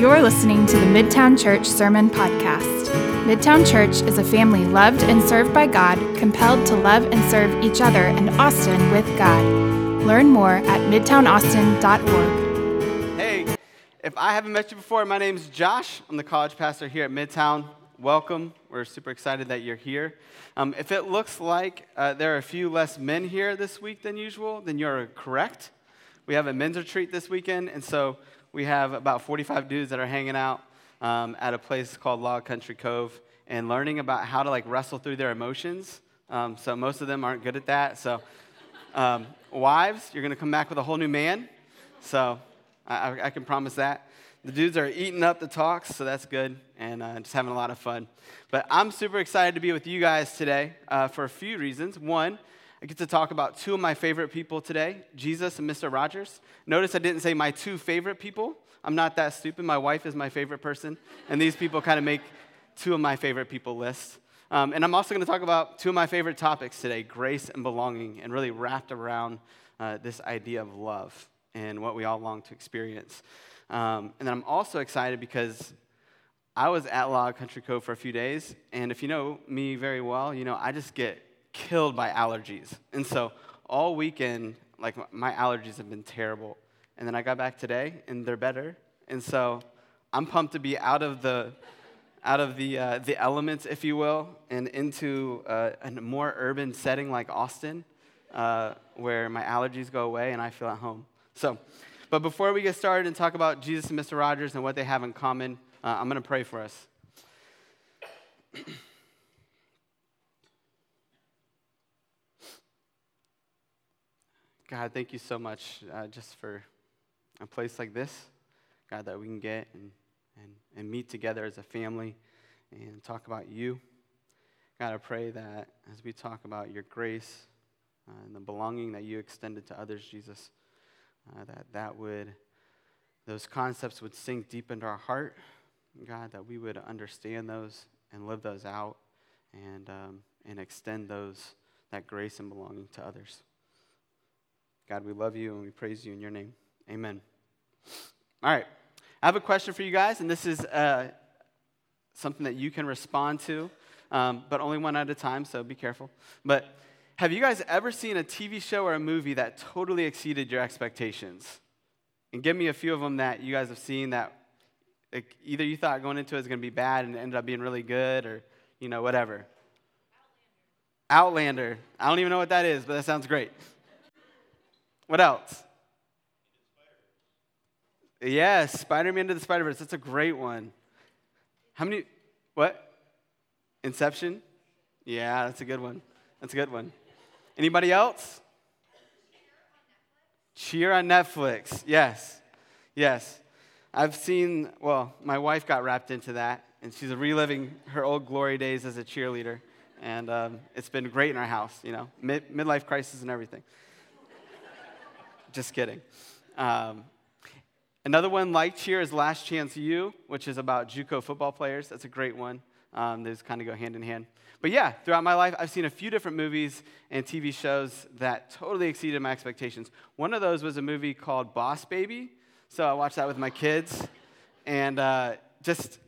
You're listening to the Midtown Church Sermon Podcast. Midtown Church is a family loved and served by God, compelled to love and serve each other and Austin with God. Learn more at midtownaustin.org. Hey, if I haven't met you before, my name is Josh. I'm the college pastor here at Midtown. Welcome. We're super excited that you're here. Um, if it looks like uh, there are a few less men here this week than usual, then you're correct. We have a men's retreat this weekend, and so we have about 45 dudes that are hanging out um, at a place called Log Country Cove and learning about how to like wrestle through their emotions. Um, so most of them aren't good at that. So um, wives, you're going to come back with a whole new man. So I, I, can promise that. The dudes are eating up the talks, so that's good, and uh, just having a lot of fun. But I'm super excited to be with you guys today uh, for a few reasons. One, I get to talk about two of my favorite people today, Jesus and Mr. Rogers. Notice I didn't say my two favorite people. I'm not that stupid. My wife is my favorite person, and these people kind of make two of my favorite people lists. Um, and I'm also going to talk about two of my favorite topics today grace and belonging, and really wrapped around uh, this idea of love and what we all long to experience. Um, and then I'm also excited because I was at Log Country Cove for a few days, and if you know me very well, you know I just get killed by allergies. And so all weekend, like my allergies have been terrible. And then I got back today and they're better. And so I'm pumped to be out of the out of the, uh, the elements, if you will, and into uh, a more urban setting like Austin, uh, where my allergies go away and I feel at home. So, but before we get started and talk about Jesus and Mr. Rogers and what they have in common, uh, I'm going to pray for us. God, thank you so much uh, just for a place like this, God, that we can get and, and, and meet together as a family and talk about you. God, I pray that as we talk about your grace uh, and the belonging that you extended to others, Jesus, uh, that that would, those concepts would sink deep into our heart. God, that we would understand those and live those out and, um, and extend those, that grace and belonging to others. God, we love you and we praise you in your name. Amen. All right. I have a question for you guys, and this is uh, something that you can respond to, um, but only one at a time, so be careful. But have you guys ever seen a TV show or a movie that totally exceeded your expectations? And give me a few of them that you guys have seen that like, either you thought going into it was going to be bad and it ended up being really good, or, you know, whatever. Outlander. Outlander. I don't even know what that is, but that sounds great. What else? Yes, Spider Man to the Spider Verse. That's a great one. How many? What? Inception? Yeah, that's a good one. That's a good one. Anybody else? Cheer on Netflix. Yes. Yes. I've seen, well, my wife got wrapped into that, and she's reliving her old glory days as a cheerleader. And um, it's been great in our house, you know, Mid- midlife crisis and everything. Just kidding. Um, another one like Cheer is Last Chance U, which is about JUCO football players. That's a great one. Um, those kind of go hand in hand. But yeah, throughout my life, I've seen a few different movies and TV shows that totally exceeded my expectations. One of those was a movie called Boss Baby. So I watched that with my kids. And uh, just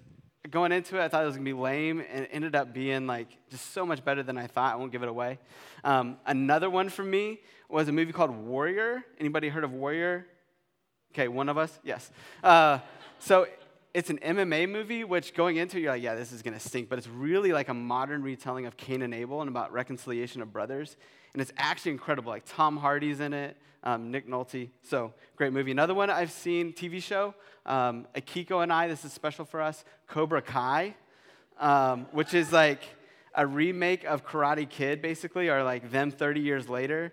going into it, I thought it was gonna be lame, and it ended up being like just so much better than I thought. I won't give it away. Um, another one for me was a movie called Warrior. Anybody heard of Warrior? Okay, one of us? Yes. Uh, so it's an MMA movie, which going into it, you're like, yeah, this is going to stink. But it's really like a modern retelling of Cain and Abel and about reconciliation of brothers. And it's actually incredible. Like Tom Hardy's in it, um, Nick Nolte. So great movie. Another one I've seen, TV show, um, Akiko and I, this is special for us, Cobra Kai, um, which is like a remake of Karate Kid, basically, or like them 30 years later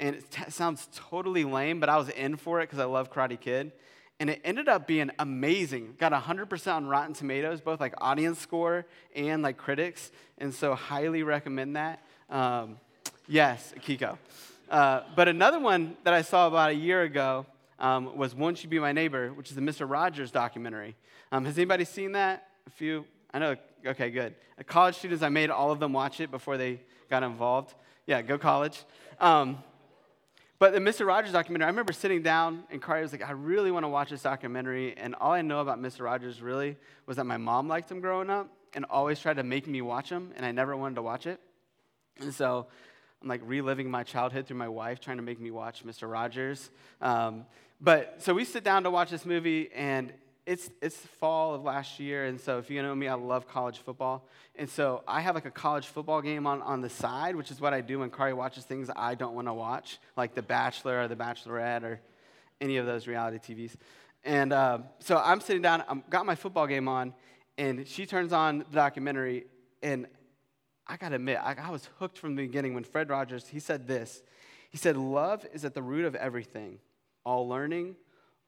and it t- sounds totally lame, but I was in for it because I love Karate Kid. And it ended up being amazing. Got 100% on Rotten Tomatoes, both like audience score and like critics. And so, highly recommend that. Um, yes, Kiko. Uh, but another one that I saw about a year ago um, was Won't You Be My Neighbor, which is the Mr. Rogers documentary. Um, has anybody seen that? A few? I know. Okay, good. college students, I made all of them watch it before they got involved. Yeah, go college. Um, But the Mr. Rogers documentary, I remember sitting down and Carly was like, I really want to watch this documentary. And all I know about Mr. Rogers really was that my mom liked him growing up and always tried to make me watch him, and I never wanted to watch it. And so I'm like reliving my childhood through my wife trying to make me watch Mr. Rogers. Um, but so we sit down to watch this movie, and it's it's fall of last year, and so if you know me, I love college football, and so I have like a college football game on on the side, which is what I do when Kari watches things I don't want to watch, like The Bachelor or The Bachelorette or any of those reality TVs. And uh, so I'm sitting down, I've got my football game on, and she turns on the documentary, and I gotta admit, I, I was hooked from the beginning when Fred Rogers he said this. He said, "Love is at the root of everything, all learning,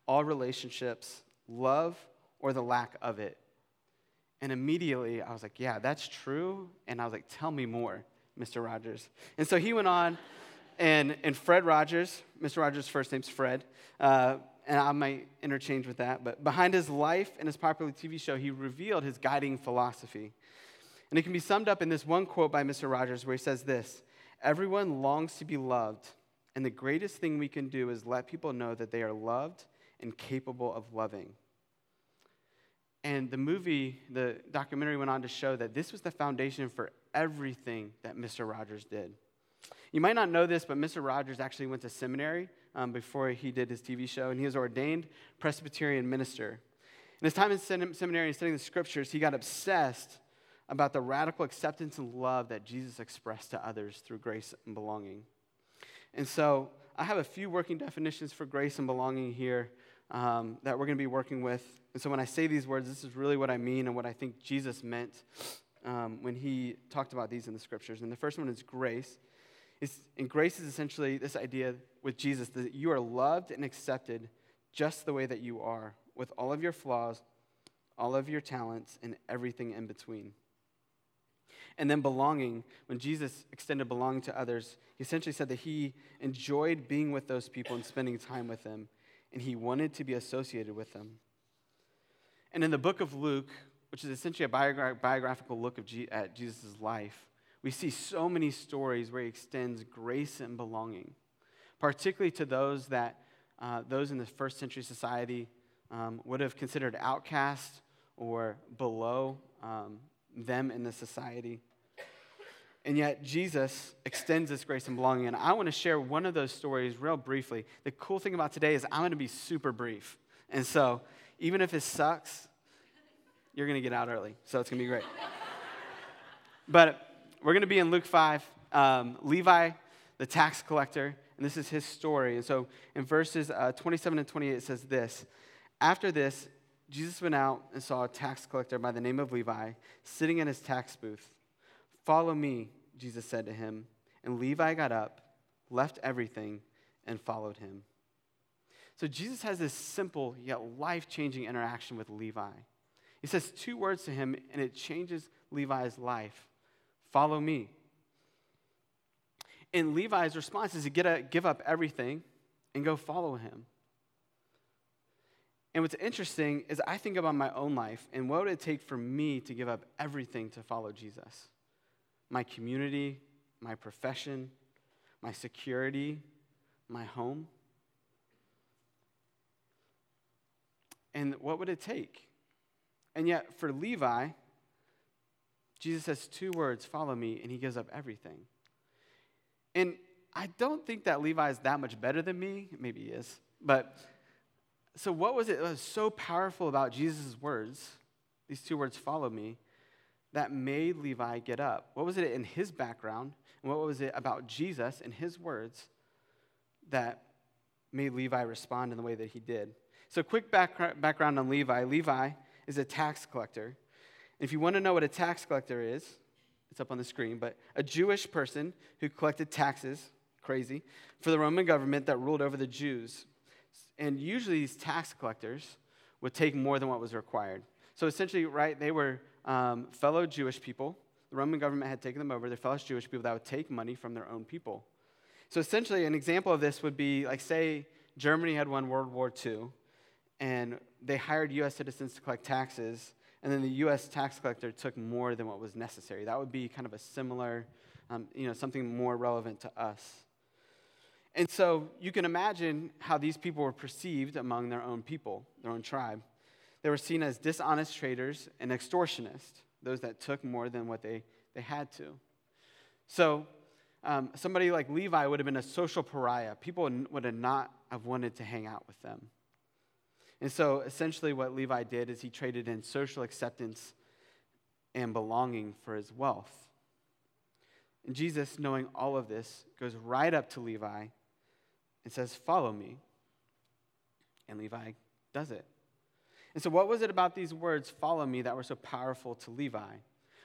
all relationships." Love or the lack of it. And immediately I was like, yeah, that's true. And I was like, tell me more, Mr. Rogers. And so he went on, and, and Fred Rogers, Mr. Rogers' first name's Fred, uh, and I might interchange with that, but behind his life and his popular TV show, he revealed his guiding philosophy. And it can be summed up in this one quote by Mr. Rogers where he says this Everyone longs to be loved, and the greatest thing we can do is let people know that they are loved and capable of loving. And the movie, the documentary went on to show that this was the foundation for everything that Mr. Rogers did. You might not know this, but Mr. Rogers actually went to seminary um, before he did his TV show, and he was ordained Presbyterian minister. In his time in seminary and studying the scriptures, he got obsessed about the radical acceptance and love that Jesus expressed to others through grace and belonging. And so I have a few working definitions for grace and belonging here um, that we're going to be working with. And so when I say these words, this is really what I mean and what I think Jesus meant um, when he talked about these in the scriptures. And the first one is grace. It's, and grace is essentially this idea with Jesus that you are loved and accepted just the way that you are, with all of your flaws, all of your talents, and everything in between. And then belonging, when Jesus extended belonging to others, he essentially said that he enjoyed being with those people and spending time with them and he wanted to be associated with them. And in the book of Luke, which is essentially a biogra- biographical look of G- at Jesus' life, we see so many stories where he extends grace and belonging, particularly to those that uh, those in the first century society um, would have considered outcast or below um, them in the society. And yet, Jesus extends this grace and belonging. And I want to share one of those stories real briefly. The cool thing about today is I'm going to be super brief. And so, even if it sucks, you're going to get out early. So, it's going to be great. but we're going to be in Luke 5. Um, Levi, the tax collector, and this is his story. And so, in verses uh, 27 and 28, it says this After this, Jesus went out and saw a tax collector by the name of Levi sitting in his tax booth. Follow me, Jesus said to him. And Levi got up, left everything, and followed him. So Jesus has this simple yet life changing interaction with Levi. He says two words to him, and it changes Levi's life Follow me. And Levi's response is to get a, give up everything and go follow him. And what's interesting is I think about my own life and what would it take for me to give up everything to follow Jesus? My community, my profession, my security, my home? And what would it take? And yet, for Levi, Jesus says two words follow me, and he gives up everything. And I don't think that Levi is that much better than me. Maybe he is. But so, what was it that was so powerful about Jesus' words? These two words, follow me, that made Levi get up? What was it in his background? And what was it about Jesus and his words that made Levi respond in the way that he did? So, quick back- background on Levi Levi is a tax collector. If you want to know what a tax collector is, it's up on the screen, but a Jewish person who collected taxes, crazy, for the Roman government that ruled over the Jews. And usually these tax collectors would take more than what was required. So essentially, right, they were um, fellow Jewish people. The Roman government had taken them over. They're fellow Jewish people that would take money from their own people. So essentially, an example of this would be like, say, Germany had won World War II, and they hired U.S. citizens to collect taxes, and then the U.S. tax collector took more than what was necessary. That would be kind of a similar, um, you know, something more relevant to us. And so you can imagine how these people were perceived among their own people, their own tribe. They were seen as dishonest traders and extortionists, those that took more than what they, they had to. So um, somebody like Levi would have been a social pariah. People would have not have wanted to hang out with them. And so essentially, what Levi did is he traded in social acceptance and belonging for his wealth. And Jesus, knowing all of this, goes right up to Levi and says, Follow me. And Levi does it. And so, what was it about these words, follow me, that were so powerful to Levi?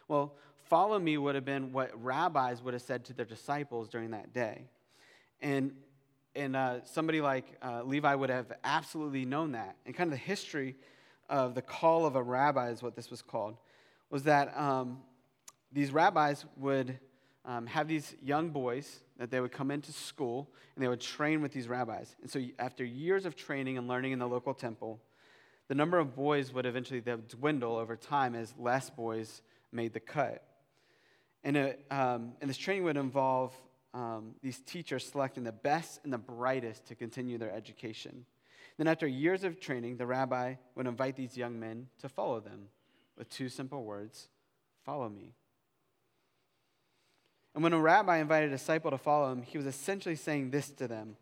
Well, follow me would have been what rabbis would have said to their disciples during that day. And, and uh, somebody like uh, Levi would have absolutely known that. And kind of the history of the call of a rabbi is what this was called, was that um, these rabbis would um, have these young boys that they would come into school and they would train with these rabbis. And so, after years of training and learning in the local temple, the number of boys would eventually dwindle over time as less boys made the cut. And, it, um, and this training would involve um, these teachers selecting the best and the brightest to continue their education. Then, after years of training, the rabbi would invite these young men to follow them with two simple words Follow me. And when a rabbi invited a disciple to follow him, he was essentially saying this to them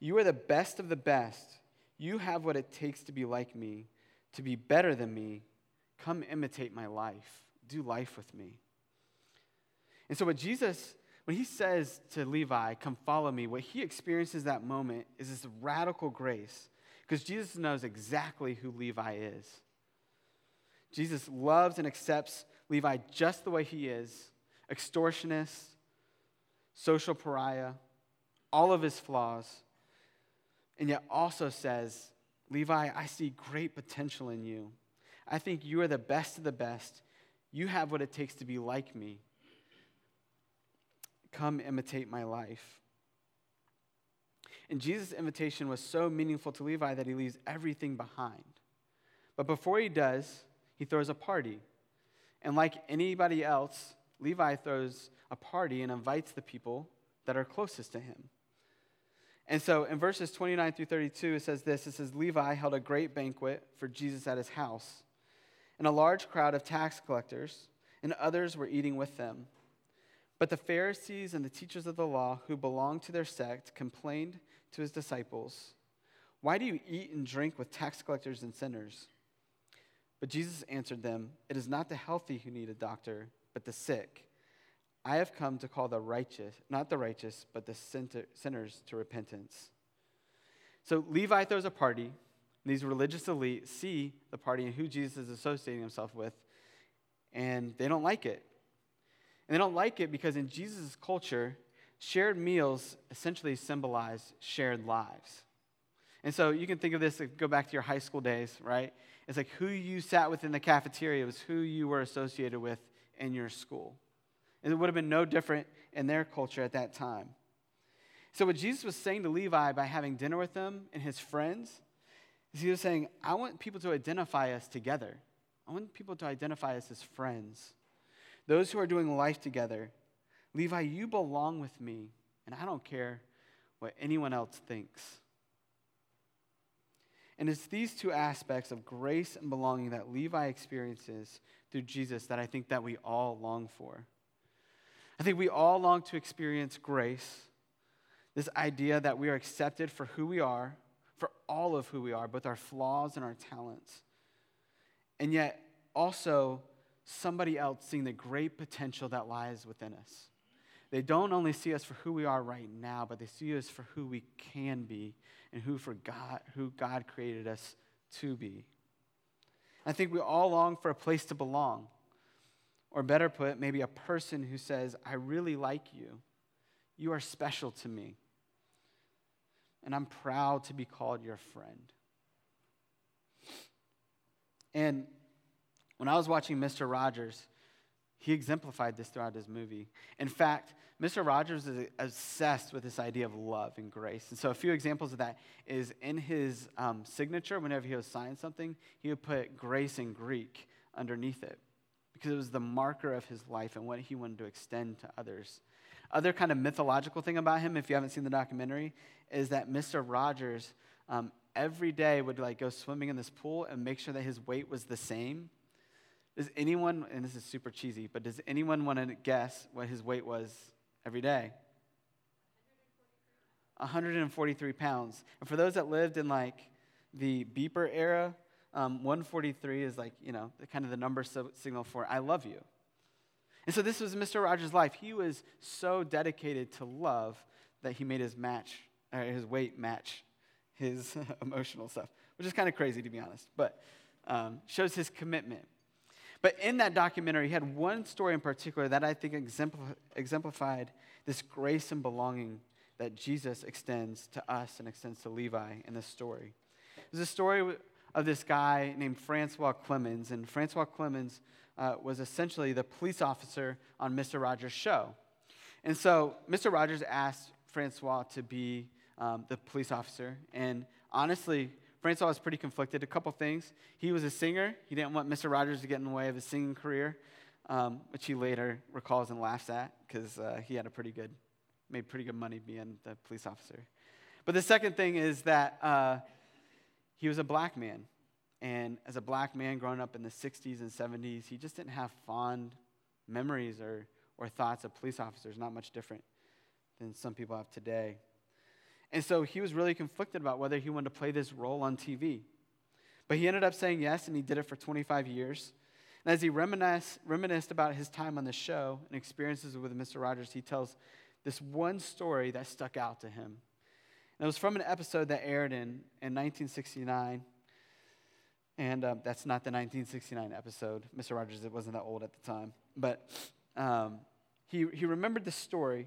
You are the best of the best. You have what it takes to be like me, to be better than me. Come imitate my life. Do life with me. And so, what Jesus, when he says to Levi, Come follow me, what he experiences that moment is this radical grace because Jesus knows exactly who Levi is. Jesus loves and accepts Levi just the way he is extortionist, social pariah, all of his flaws, and yet also says, Levi, I see great potential in you. I think you are the best of the best. You have what it takes to be like me. Come imitate my life. And Jesus' invitation was so meaningful to Levi that he leaves everything behind. But before he does, he throws a party. And like anybody else, Levi throws a party and invites the people that are closest to him. And so in verses 29 through 32, it says this it says, Levi held a great banquet for Jesus at his house, and a large crowd of tax collectors and others were eating with them. But the Pharisees and the teachers of the law who belonged to their sect complained to his disciples, Why do you eat and drink with tax collectors and sinners? But Jesus answered them, It is not the healthy who need a doctor, but the sick. I have come to call the righteous, not the righteous, but the sinners to repentance. So Levi throws a party. These religious elite see the party and who Jesus is associating himself with, and they don't like it. And they don't like it because in Jesus' culture, shared meals essentially symbolize shared lives. And so you can think of this, go back to your high school days, right? It's like who you sat with in the cafeteria was who you were associated with in your school. And it would have been no different in their culture at that time. So, what Jesus was saying to Levi by having dinner with him and his friends is he was saying, I want people to identify us together. I want people to identify us as friends. Those who are doing life together. Levi, you belong with me, and I don't care what anyone else thinks. And it's these two aspects of grace and belonging that Levi experiences through Jesus that I think that we all long for. I think we all long to experience grace, this idea that we are accepted for who we are, for all of who we are, both our flaws and our talents. And yet also somebody else seeing the great potential that lies within us. They don't only see us for who we are right now, but they see us for who we can be and who for God, who God created us to be. I think we all long for a place to belong. Or better put, maybe a person who says, I really like you. You are special to me. And I'm proud to be called your friend. And when I was watching Mr. Rogers, he exemplified this throughout his movie. In fact, Mr. Rogers is obsessed with this idea of love and grace. And so, a few examples of that is in his um, signature, whenever he would sign something, he would put grace in Greek underneath it because it was the marker of his life and what he wanted to extend to others. Other kind of mythological thing about him, if you haven't seen the documentary, is that Mr. Rogers um, every day would like go swimming in this pool and make sure that his weight was the same. Does anyone, and this is super cheesy, but does anyone want to guess what his weight was every day? 143 pounds. And for those that lived in like the beeper era, um, 143 is like, you know, kind of the number so, signal for I love you. And so this was Mr. Rogers' life. He was so dedicated to love that he made his match, or his weight match his emotional stuff, which is kind of crazy to be honest, but um, shows his commitment. But in that documentary, he had one story in particular that I think exemplified this grace and belonging that Jesus extends to us and extends to Levi in this story. It was a story of this guy named Francois Clemmons, and Francois Clemmons uh, was essentially the police officer on Mr. Rogers' show. And so Mr. Rogers asked Francois to be um, the police officer, and honestly, Francois was pretty conflicted. A couple things. He was a singer. He didn't want Mr. Rogers to get in the way of his singing career, um, which he later recalls and laughs at because uh, he had a pretty good made pretty good money being the police officer. But the second thing is that uh, he was a black man. And as a black man growing up in the 60s and 70s, he just didn't have fond memories or, or thoughts of police officers, not much different than some people have today. And so he was really conflicted about whether he wanted to play this role on TV. But he ended up saying yes, and he did it for 25 years. And as he reminisced, reminisced about his time on the show and experiences with Mr. Rogers, he tells this one story that stuck out to him. And it was from an episode that aired in, in 1969. And um, that's not the 1969 episode. Mr. Rogers it wasn't that old at the time. But um, he, he remembered the story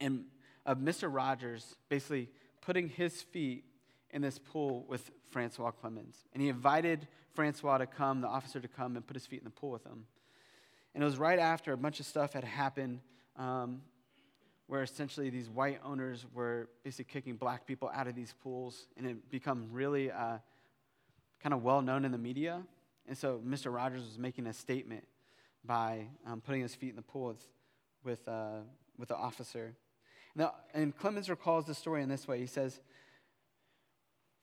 and, of Mr. Rogers basically putting his feet in this pool with Francois Clemmons. And he invited Francois to come, the officer to come and put his feet in the pool with him. And it was right after a bunch of stuff had happened um, where essentially these white owners were basically kicking black people out of these pools, and it become really uh, kind of well known in the media. And so Mr. Rogers was making a statement by um, putting his feet in the pool with, with, uh, with the officer. Now, and Clemmons recalls the story in this way. He says,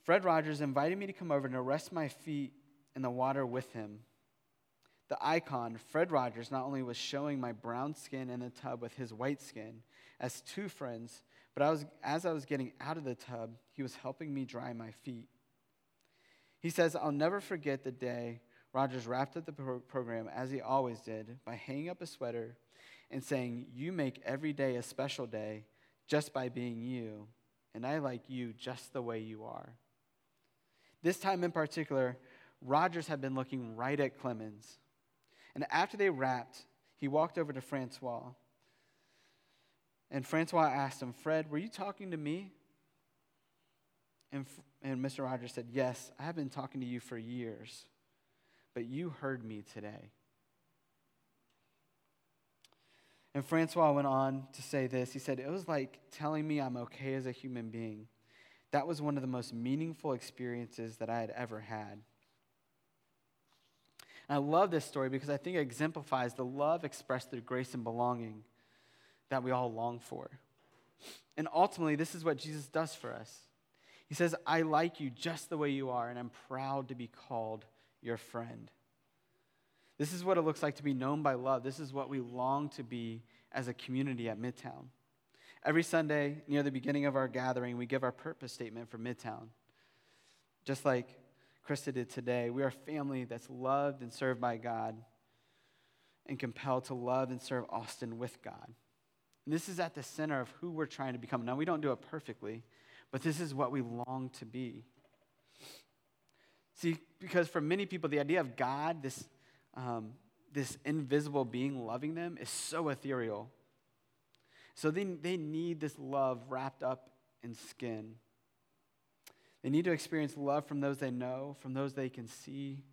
Fred Rogers invited me to come over and rest my feet in the water with him the icon, Fred Rogers, not only was showing my brown skin in the tub with his white skin as two friends, but I was, as I was getting out of the tub, he was helping me dry my feet. He says, I'll never forget the day Rogers wrapped up the pro- program, as he always did, by hanging up a sweater and saying, You make every day a special day just by being you, and I like you just the way you are. This time in particular, Rogers had been looking right at Clemmons and after they wrapped, he walked over to Francois. And Francois asked him, Fred, were you talking to me? And, and Mr. Rogers said, Yes, I have been talking to you for years, but you heard me today. And Francois went on to say this. He said, It was like telling me I'm okay as a human being. That was one of the most meaningful experiences that I had ever had. And I love this story because I think it exemplifies the love expressed through grace and belonging that we all long for. And ultimately, this is what Jesus does for us. He says, I like you just the way you are, and I'm proud to be called your friend. This is what it looks like to be known by love. This is what we long to be as a community at Midtown. Every Sunday, near the beginning of our gathering, we give our purpose statement for Midtown. Just like Krista did today. We are a family that's loved and served by God and compelled to love and serve Austin with God. And this is at the center of who we're trying to become. Now, we don't do it perfectly, but this is what we long to be. See, because for many people, the idea of God, this, um, this invisible being loving them, is so ethereal. So they, they need this love wrapped up in skin. They need to experience love from those they know, from those they can see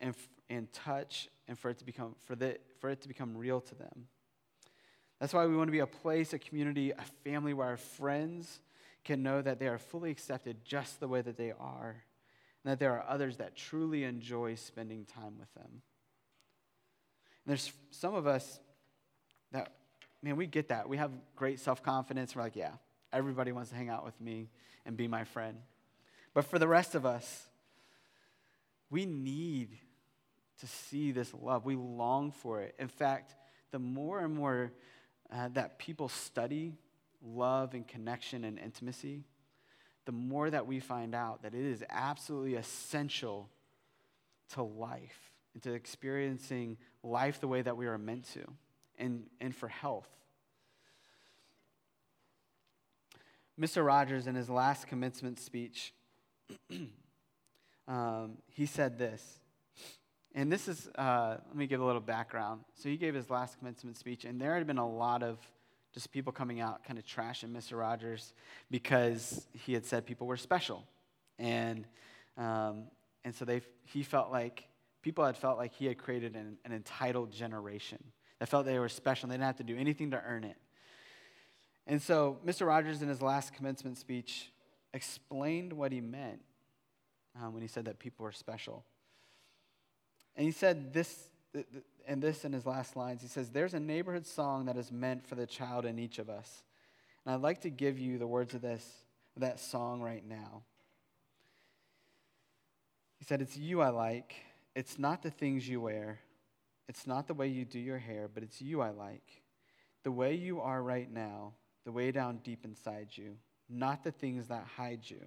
and, and touch, and for it, to become, for, the, for it to become real to them. That's why we want to be a place, a community, a family where our friends can know that they are fully accepted just the way that they are, and that there are others that truly enjoy spending time with them. And there's some of us that man, we get that. We have great self confidence. We're like, yeah, everybody wants to hang out with me and be my friend. But for the rest of us, we need to see this love. We long for it. In fact, the more and more uh, that people study love and connection and intimacy, the more that we find out that it is absolutely essential to life and to experiencing life the way that we are meant to and, and for health. Mr. Rogers, in his last commencement speech, um, he said this. And this is, uh, let me give a little background. So he gave his last commencement speech, and there had been a lot of just people coming out kind of trashing Mr. Rogers because he had said people were special. And, um, and so they, he felt like, people had felt like he had created an, an entitled generation that felt they were special and they didn't have to do anything to earn it. And so Mr. Rogers, in his last commencement speech, explained what he meant um, when he said that people were special. And he said this, and this in his last lines. He says, There's a neighborhood song that is meant for the child in each of us. And I'd like to give you the words of this, that song right now. He said, It's you I like. It's not the things you wear. It's not the way you do your hair, but it's you I like. The way you are right now the way down deep inside you, not the things that hide you,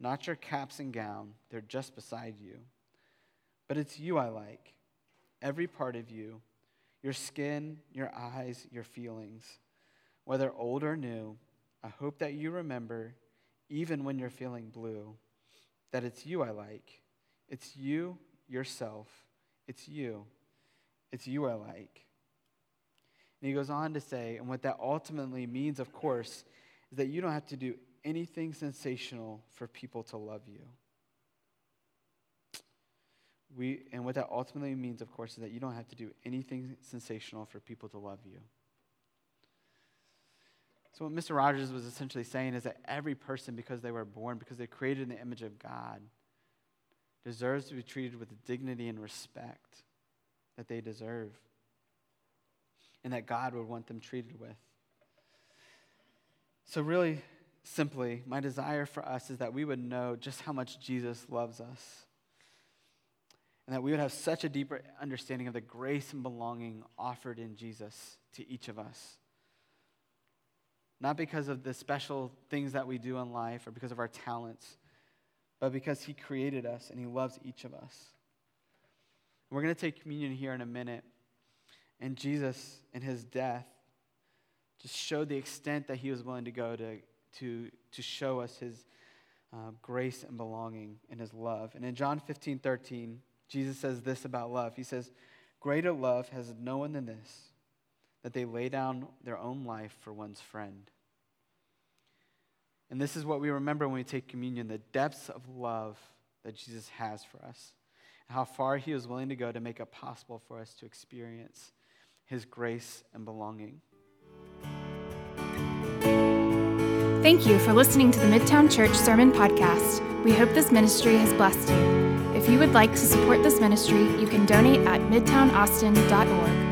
not your caps and gown, they're just beside you. But it's you I like, every part of you, your skin, your eyes, your feelings. Whether old or new, I hope that you remember, even when you're feeling blue, that it's you I like. It's you, yourself. It's you. It's you I like. And he goes on to say, and what that ultimately means, of course, is that you don't have to do anything sensational for people to love you. We, and what that ultimately means, of course, is that you don't have to do anything sensational for people to love you. So, what Mr. Rogers was essentially saying is that every person, because they were born, because they're created in the image of God, deserves to be treated with the dignity and respect that they deserve and that God would want them treated with. So, really simply, my desire for us is that we would know just how much Jesus loves us. And that we would have such a deeper understanding of the grace and belonging offered in Jesus to each of us. Not because of the special things that we do in life or because of our talents, but because He created us and He loves each of us. We're going to take communion here in a minute. And Jesus, in his death, just showed the extent that he was willing to go to, to, to show us his uh, grace and belonging and his love. And in John 15, 13, Jesus says this about love. He says, Greater love has no one than this, that they lay down their own life for one's friend. And this is what we remember when we take communion the depths of love that Jesus has for us, and how far he was willing to go to make it possible for us to experience his grace and belonging. Thank you for listening to the Midtown Church Sermon Podcast. We hope this ministry has blessed you. If you would like to support this ministry, you can donate at midtownaustin.org.